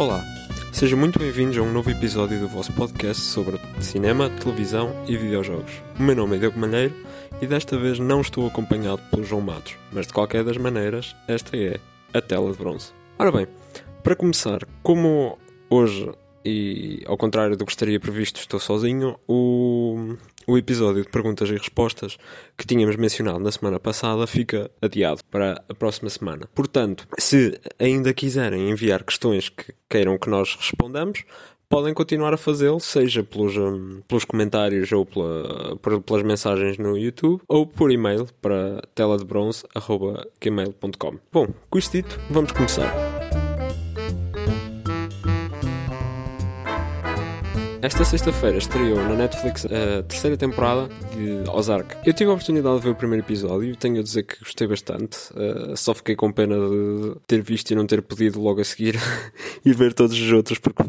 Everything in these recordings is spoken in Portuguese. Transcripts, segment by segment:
Olá, sejam muito bem-vindos a um novo episódio do vosso podcast sobre cinema, televisão e videojogos. O meu nome é Diogo Malheiro e desta vez não estou acompanhado pelo João Matos, mas de qualquer das maneiras, esta é a tela de bronze. Ora bem, para começar, como hoje e ao contrário do que estaria previsto, estou sozinho, o, o episódio de perguntas e respostas que tínhamos mencionado na semana passada fica adiado para a próxima semana. Portanto, se ainda quiserem enviar questões que queiram que nós respondamos, podem continuar a fazê-lo, seja pelos, um, pelos comentários ou pela, pelas mensagens no YouTube ou por e-mail para teladebronze.gmail.com. Bom, com isto dito, vamos começar. Esta sexta-feira estreou na Netflix a terceira temporada de Ozark. Eu tive a oportunidade de ver o primeiro episódio e tenho a dizer que gostei bastante. Uh, só fiquei com pena de ter visto e não ter podido logo a seguir ir ver todos os outros, porque,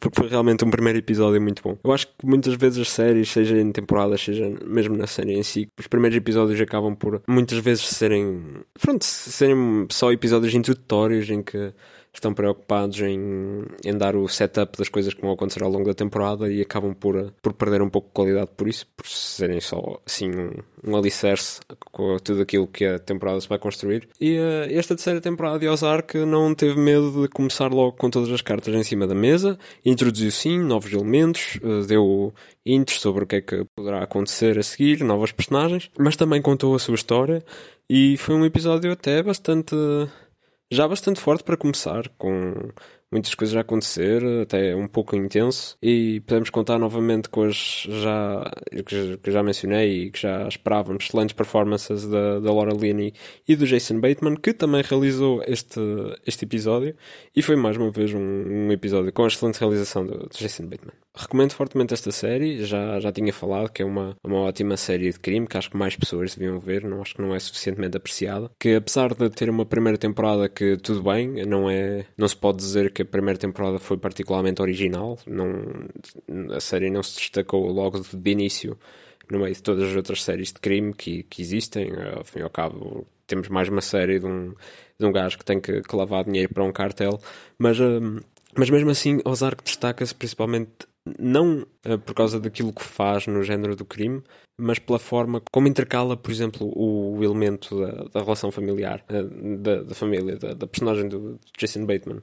porque foi realmente um primeiro episódio muito bom. Eu acho que muitas vezes as séries, seja em temporadas, seja mesmo na série em si, os primeiros episódios acabam por muitas vezes serem. Pronto, serem só episódios introdutórios em que estão preocupados em, em dar o setup das coisas que vão acontecer ao longo da temporada e acabam por, por perder um pouco de qualidade por isso, por serem só assim um, um alicerce com tudo aquilo que a temporada se vai construir. E uh, esta terceira temporada de Ozark não teve medo de começar logo com todas as cartas em cima da mesa, introduziu sim novos elementos, uh, deu intros sobre o que é que poderá acontecer a seguir, novas personagens, mas também contou a sua história e foi um episódio até bastante já bastante forte para começar, com muitas coisas a acontecer, até um pouco intenso, e podemos contar novamente com as já que já mencionei e que já esperávamos excelentes performances da, da Laura Linney e do Jason Bateman, que também realizou este, este episódio, e foi mais uma vez um, um episódio com a excelente realização do, do, Jason Bateman. Recomendo fortemente esta série, já, já tinha falado que é uma, uma ótima série de crime, que acho que mais pessoas deviam ver, não acho que não é suficientemente apreciada, que apesar de ter uma primeira temporada que tudo bem, não é não se pode dizer que a primeira temporada foi particularmente original. Não, a série não se destacou logo de início no meio de todas as outras séries de crime que, que existem. Ao fim e ao cabo, temos mais uma série de um, de um gajo que tem que, que lavar dinheiro para um cartel. Mas, um, mas mesmo assim, Ozark destaca-se principalmente não uh, por causa daquilo que faz no género do crime, mas pela forma como intercala, por exemplo, o, elemento da, da, relação familiar, uh, da, da, família, da, da personagem do Jason Bateman.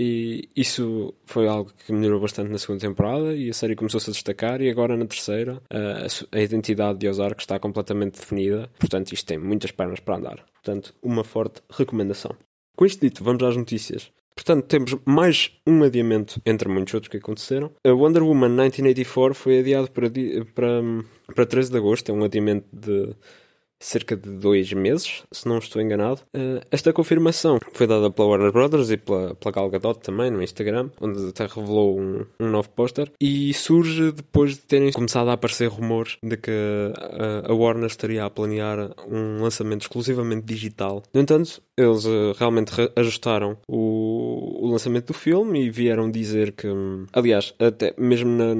E isso foi algo que melhorou bastante na segunda temporada e a série começou-se a destacar. E agora na terceira, a, a identidade de Ozark está completamente definida. Portanto, isto tem muitas pernas para andar. Portanto, uma forte recomendação. Com isto dito, vamos às notícias. Portanto, temos mais um adiamento entre muitos outros que aconteceram. A Wonder Woman 1984 foi adiado para, para, para 13 de agosto. É um adiamento de cerca de dois meses, se não estou enganado. Uh, esta confirmação foi dada pela Warner Brothers e pela, pela Gal Gadot também no Instagram, onde até revelou um, um novo póster e surge depois de terem começado a aparecer rumores de que a, a Warner estaria a planear um lançamento exclusivamente digital. No entanto, eles uh, realmente ajustaram o, o lançamento do filme e vieram dizer que, aliás, até mesmo na,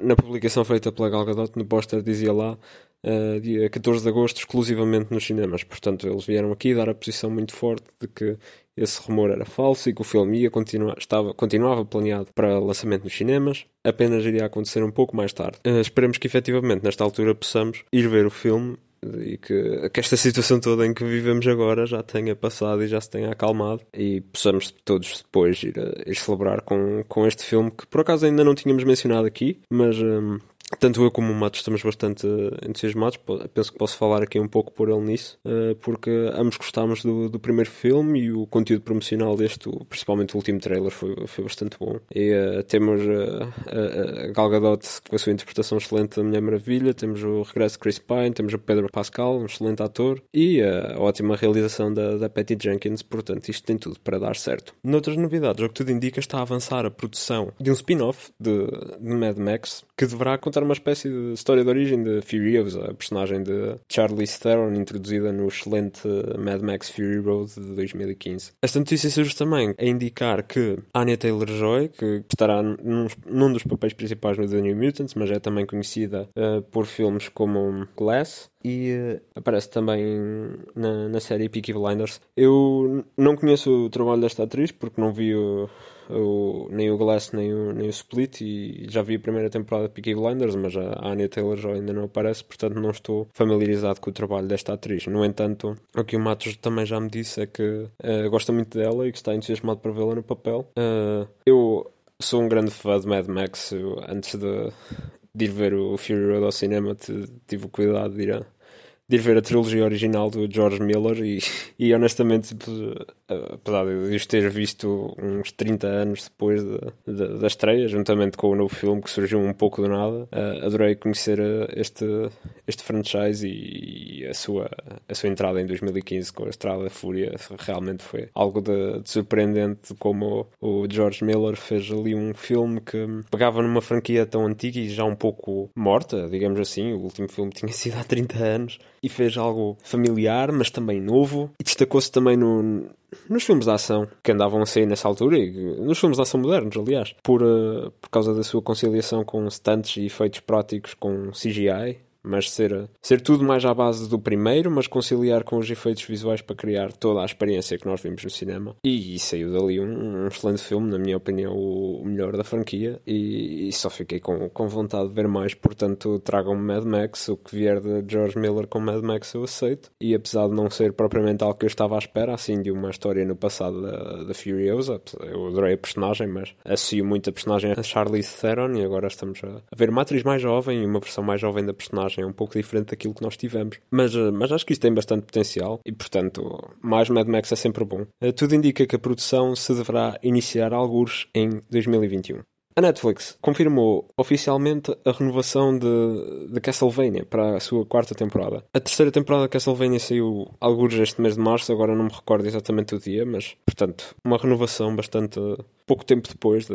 na publicação feita pela Gal Gadot no póster dizia lá uh, dia 14 de agosto, exclusivamente nos cinemas. Portanto, eles vieram aqui dar a posição muito forte de que esse rumor era falso e que o filme ia continuar, estava, continuava planeado para lançamento nos cinemas, apenas iria acontecer um pouco mais tarde. Uh, esperemos que efetivamente, nesta altura, possamos ir ver o filme e que, que, esta situação toda em que vivemos agora já tenha passado e já se tenha acalmado e possamos todos depois ir, a, ir celebrar com, com este filme que por acaso ainda não tínhamos mencionado aqui, mas um, tanto eu como o Matos estamos bastante entusiasmados. Penso que posso falar aqui um pouco por ele nisso, eh, porque ambos gostámos do, do primeiro filme e o conteúdo promocional deste, principalmente o último trailer, foi, foi bastante bom. E uh, temos a, a Gal Gadot com a sua interpretação excelente da Mulher Maravilha, temos o regresso de Chris Pine, temos o Pedro Pascal, um excelente ator, e a ótima realização da, da Patty Jenkins. Portanto, isto tem tudo para dar certo. Noutras novidades, o que tudo indica está a avançar a produção de um spin-off de, de Mad Max que deverá contar uma espécie de história de origem de Furiosa, a personagem de Charlize Theron, introduzida no excelente Mad Max Fury Road de 2015. Esta notícia surge também a indicar que Anya Taylor-Joy, que estará num, num, dos papéis principais no The New Mutants, mas é também conhecida uh, por filmes como Glass, e uh, aparece também na, na série Peaky Blinders. Eu não conheço o trabalho desta atriz porque não vi o o, nem o Glass nem o, nem o Split e já vi a primeira temporada de Peaky Blinders, mas a Anya Taylor-Joy ainda não aparece, portanto não estou familiarizado com o trabalho desta atriz. No entanto, o que o Matos também já me disse é que uh, gosta muito dela e que está entusiasmado para vê-la no papel. Uh, eu sou um grande fã de Mad Max. Antes de, de ir ver o Fury Road ao cinema, tive o cuidado de ir a de ir ver a trilogia original do George Miller e, e honestamente, apesar de eu ter visto uns 30 anos depois de, de, da estreia, juntamente com o novo filme que surgiu um pouco do nada, uh, adorei conhecer eh, este, este franchise e, e, a, sua, a sua entrada em 2015 com a Estrada da Fúria realmente foi algo de, de surpreendente como o, o George Miller fez ali um filme que pegava numa franquia tão antiga e já um pouco morta, digamos assim, o último filme tinha sido há 30 anos e fez algo familiar, mas também novo. E destacou-se também no, nos filmes de ação que andavam a sair nessa altura, e nos filmes de ação modernos, aliás, por, uh, por causa da sua conciliação com stunts e efeitos práticos com CGI mas ser, ser tudo mais à base do primeiro, mas conciliar com os efeitos visuais para criar toda a experiência que nós vimos no cinema. E, e saiu dali um, um, excelente filme, na minha opinião, o, melhor da franquia, e, e, só fiquei com, com vontade de ver mais, portanto, tragam-me Mad Max, o que vier de George Miller com Mad Max eu aceito, e apesar de não ser propriamente algo que eu estava à espera, assim, de uma história no passado da, da Furiosa, eu adorei a personagem, mas associo muito a personagem a Charlize Theron, e agora estamos a, a ver uma atriz mais jovem e uma versão mais jovem da personagem é um pouco diferente daquilo que nós tivemos. Mas, eh, mas acho que isto tem bastante potencial e, portanto, mais Mad Max é sempre bom. Eh, tudo indica que a produção se deverá iniciar alguns em 2021. A Netflix confirmou oficialmente a renovação de, de Castlevania para a sua quarta temporada. A terceira temporada de Castlevania saiu alguns este mês de março, agora não me recordo exatamente o dia, mas, portanto, uma renovação bastante pouco tempo depois de,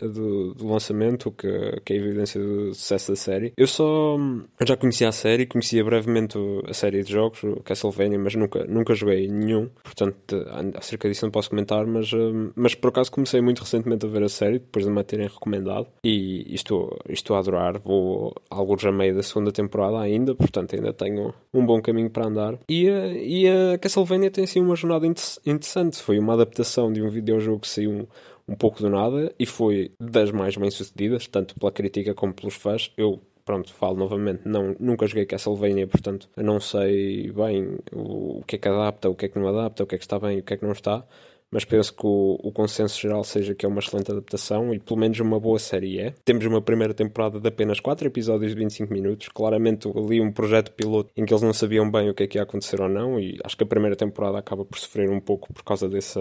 do, do, lançamento, que, que é a evidência do sucesso da série. Eu só eu já conhecia a série, conhecia brevemente a série de jogos, Castlevania, mas nunca, nunca joguei nenhum, portanto, acerca disso não posso comentar, mas, mas por acaso comecei muito recentemente a ver a série, depois de me terem recomendado, e estou, estou a adorar. Vou alguns a meio da segunda temporada ainda, portanto, ainda tenho um bom caminho para andar. E, e a Castlevania tem assim uma jornada interessante. Foi uma adaptação de um videojogo que saiu um, pouco do nada e foi das mais bem sucedidas, tanto pela crítica como pelos fãs. Eu pronto, falo novamente, não, nunca joguei Castlevania, portanto, eu não sei bem o, o, que é que adapta, o que é que não adapta, o que é que está bem o que é que não está, mas penso que o, o, consenso geral seja que é uma excelente adaptação e pelo menos uma boa série é. Temos uma primeira temporada de apenas 4 episódios de 25 minutos, claramente ali um projeto piloto em que eles não sabiam bem o que é que ia acontecer ou não e acho que a primeira temporada acaba por sofrer um pouco por causa dessa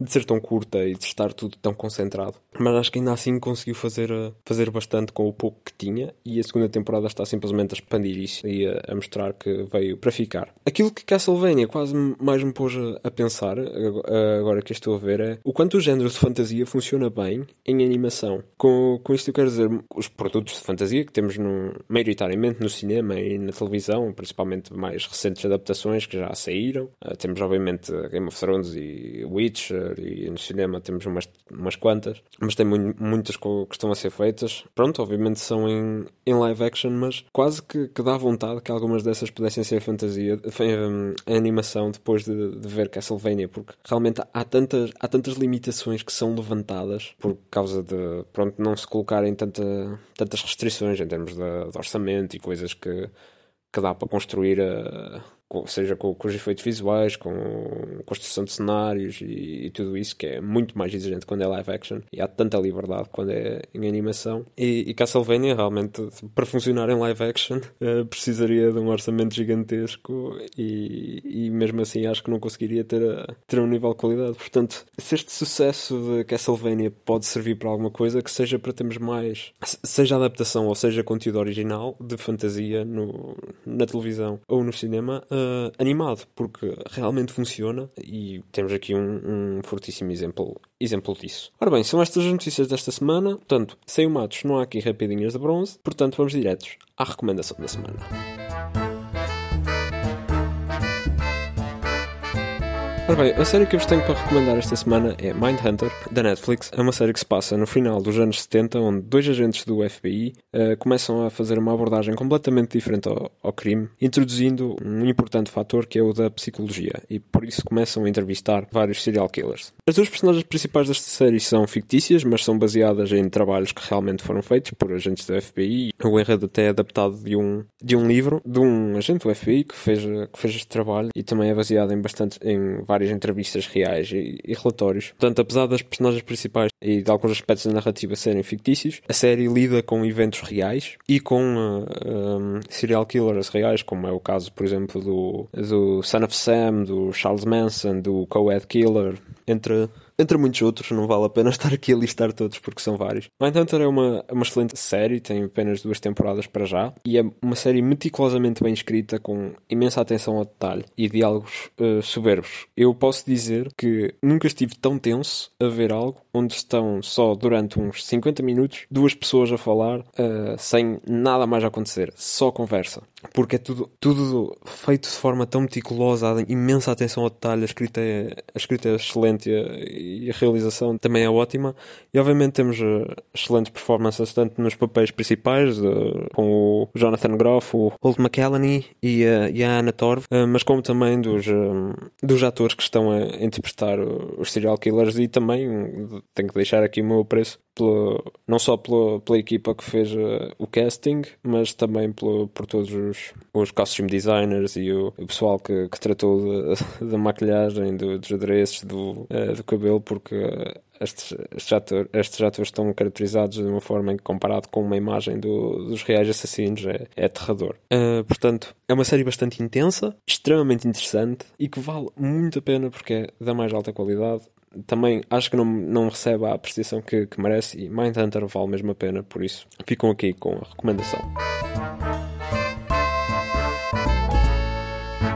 de ser tão curta e de estar tudo tão concentrado. Mas acho que ainda assim conseguiu fazer, eh, fazer bastante com o pouco que tinha e a segunda temporada está simplesmente a expandir isso e a, a mostrar que veio para ficar. Aquilo que Castlevania quase mais me pôs a, pensar, agora que estou a ver, é o quanto o género de fantasia funciona bem em animação. Com, com isto eu quero dizer, os produtos de fantasia que temos no, maioritariamente no cinema e na televisão, principalmente mais recentes adaptações que já saíram. Uh, temos obviamente Game of Thrones e Witcher e no cinema temos umas, umas quantas, mas tem muitas que estão a ser feitas. Pronto, obviamente são em, em live action, mas quase que, que dá vontade que algumas dessas pudessem ser fantasia, em animação depois de, de, ver Castlevania, porque realmente há tantas, há tantas limitações que são levantadas por causa de, pronto, não se colocarem tanta, tantas restrições em termos de, de orçamento e coisas que, que dá para construir a seja com, com, os efeitos visuais, com construção de cenários e, e, tudo isso, que é muito mais exigente quando é live action e há tanta liberdade quando é em animação. E, e Castlevania, realmente, para funcionar em live action, uh, precisaria de um orçamento gigantesco e, e, mesmo assim acho que não conseguiria ter, a, ter um nível de qualidade. Portanto, se este sucesso de Castlevania pode servir para alguma coisa, que seja para termos mais, seja adaptação ou seja conteúdo original de fantasia no, na televisão ou no cinema. Uh, uh, animado, porque realmente funciona e temos aqui um, um fortíssimo exemplo, exemplo disso. Ora bem, são estas as notícias desta semana. Portanto, sem o Matos não há aqui rapidinhas de bronze, portanto vamos diretos à recomendação da semana. Ora bem, a série que eu vos tenho para recomendar esta semana é Mindhunter, da Netflix. É uma série que se passa no final dos anos 70, onde dois agentes do FBI uh, começam a fazer uma abordagem completamente diferente ao, ao, crime, introduzindo um importante fator que é o da psicologia, e por isso começam a entrevistar vários serial killers. As duas personagens principais desta série são fictícias, mas são baseadas em trabalhos que realmente foram feitos por agentes do FBI. O enredo até é adaptado de um, de um livro de um agente do FBI que fez, que fez este trabalho e também é baseado em bastante em vários várias entrevistas reais e, e, relatórios. Portanto, apesar das personagens principais e de alguns aspectos da narrativa serem fictícios, a série lida com eventos reais e com uh, um, serial killers reais, como é o caso, por exemplo, do, do Son of Sam, do Charles Manson, do Co-Ed Killer, entre entre muitos outros, não vale a pena estar aqui a listar todos porque são vários. Mindhunter é uma, uma excelente série, tem apenas duas temporadas para já e é uma série meticulosamente bem escrita com imensa atenção ao detalhe e diálogos uh, soberbos. Eu posso dizer que nunca estive tão tenso a ver algo onde estão só durante uns 50 minutos duas pessoas a falar uh, sem nada mais acontecer, só conversa. Porque é tudo, tudo feito de forma tão meticulosa, imensa atenção ao detalhe, a escrita é, a escrita é excelente e e a realização também é ótima. E obviamente temos uh, excelentes performances tanto nos papéis principais, com o Jonathan Groff, o Holt McElhenney e, uh, e a Anna Torv, mas como também dos, dos atores que estão a interpretar os serial killers e também tenho que deixar aqui o meu apreço não só pela, pela equipa que fez uh, o casting, mas também pelo, por todos os, os costume designers e o, o pessoal que, que tratou da maquilhagem, do, dos adereços, do, uh, do cabelo, porque estes, estes, ator, estes atores estão caracterizados de uma forma em que, comparado com uma imagem do, dos reais assassinos, é, é aterrador. Uh, portanto, é uma série bastante intensa, extremamente interessante e que vale muito a pena porque é da mais alta qualidade também acho que não, não recebe a apreciação que, que merece e Mindhunter vale mesmo a pena, por isso ficam aqui com a recomendação.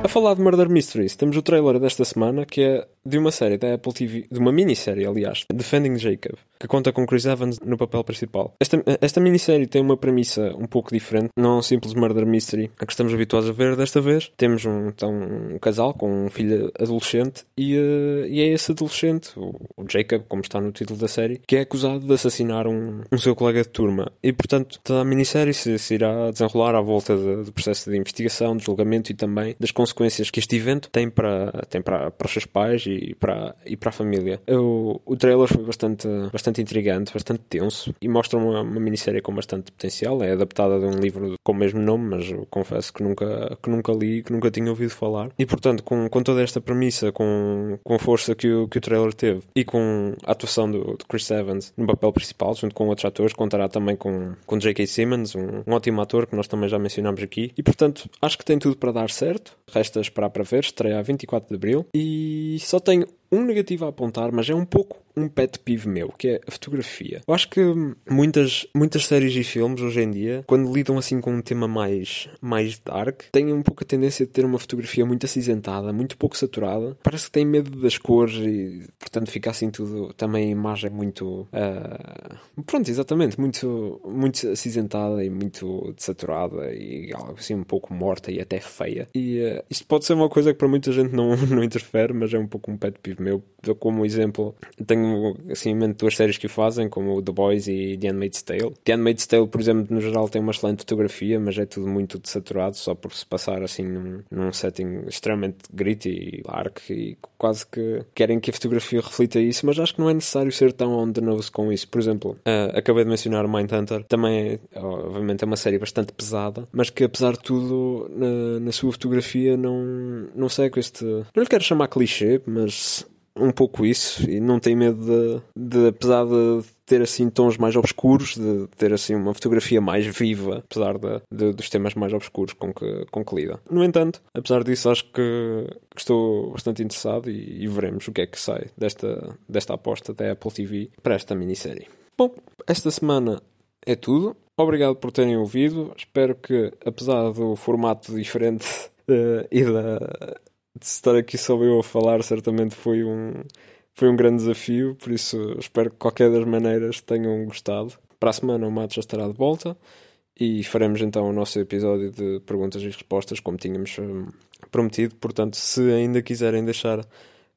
A falar de Murder Mysteries, temos o trailer desta semana que é de uma série da Apple TV, de uma minissérie, aliás, Defending Jacob, que conta com Chris Evans no papel principal. Esta, esta minissérie tem uma premissa um pouco diferente, não é um simples murder mystery a que estamos habituados a ver desta vez. Temos um, então, um casal com um filho adolescente e, uh, e é esse adolescente, o, o, Jacob, como está no título da série, que é acusado de assassinar um, um seu colega de turma. E, portanto, toda a minissérie se, se irá desenrolar à volta do processo de investigação, de julgamento e também das consequências que este evento tem para, tem para, para os seus pais e para, e para a família. O, o trailer foi bastante, bastante intrigante, bastante tenso e mostra uma, uma minissérie com bastante potencial. É adaptada de um livro com o mesmo nome, mas confesso que nunca, que nunca li, que nunca tinha ouvido falar. E portanto, com, com toda esta premissa, com, com a força que o, que o trailer teve e com a atuação do, do Chris Evans no papel principal, junto com outros atores, contará também com, com J.K. Simmons, um, um ótimo ator que nós também já mencionámos aqui. E portanto, acho que tem tudo para dar certo. Resta esperar para ver. Estreia a 24 de abril. E só tenho um negativo a apontar, mas é um pouco um pet peeve meu, que é a fotografia. Eu acho que muitas, muitas séries e filmes hoje em dia, quando lidam assim com um tema mais, mais dark, têm um pouco a tendência de ter uma fotografia muito acinzentada, muito pouco saturada. Parece que têm medo das cores e, portanto, fica assim tudo. Também a imagem muito. Uh, pronto, exatamente, muito, muito acinzentada e muito desaturada e algo assim um pouco morta e até feia. E uh, isto pode ser uma coisa que para muita gente não, não interfere, mas é um pouco um pet peeve meu. Como exemplo, tenho tenho assim em mente duas séries que o fazem, como The Boys e The Handmaid's Tale. The Handmaid's Tale, por exemplo, no geral tem uma excelente fotografia, mas é tudo muito desaturado, só por se passar assim num, num setting extremamente gritty e dark e quase que querem que a fotografia reflita isso, mas acho que não é necessário ser tão on the nose com isso. Por exemplo, uh, acabei de mencionar Mindhunter, também é, obviamente é uma série bastante pesada, mas que apesar de tudo, na, na sua fotografia não, não sei com este. Não lhe quero chamar clichê, mas um pouco isso e não tem medo de, de, apesar de ter assim tons mais obscuros, de ter assim uma fotografia mais viva, apesar de, de, dos temas mais obscuros com que, com que lida. No entanto, apesar disso, acho que, que estou bastante interessado e, e, veremos o que é que sai desta, desta aposta da Apple TV para esta minissérie. Bom, esta semana é tudo. Obrigado por terem ouvido. Espero que, apesar do formato diferente uh, e da de estar aqui só eu a falar, certamente foi um, foi um grande desafio, por isso espero que qualquer das maneiras tenham gostado. Para a semana o Matos já estará de volta e faremos então o nosso episódio de perguntas e respostas, como tínhamos um, prometido. Portanto, se ainda quiserem deixar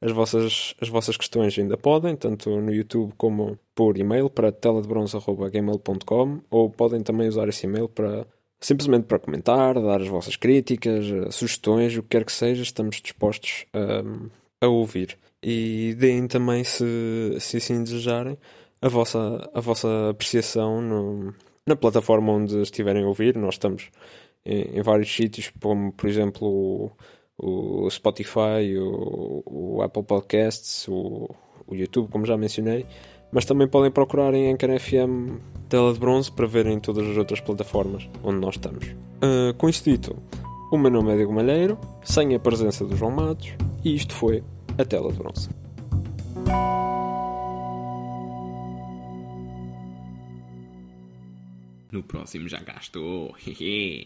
as vossas, as vossas questões ainda podem, tanto no YouTube como por e-mail para teladebronze.gmail.com ou podem também usar esse e-mail para simplesmente para comentar, dar as vossas críticas, eh, sugestões, o que quer que seja, estamos dispostos a, a ouvir. E deem também, se, se assim desejarem, a vossa, a vossa apreciação no, na plataforma onde estiverem a ouvir. Nós estamos em, em vários sítios, como por exemplo o, o Spotify, o, o, Apple Podcasts, o, o, YouTube, como já mencionei. Mas também podem procurar em Anchor FM Tela de Bronze para verem todas as outras plataformas onde nós estamos. Uh, com isto dito, o meu nome é Diego Malheiro, sem a presença do João Matos, e isto foi a Tela de Bronze. No próximo já gastou.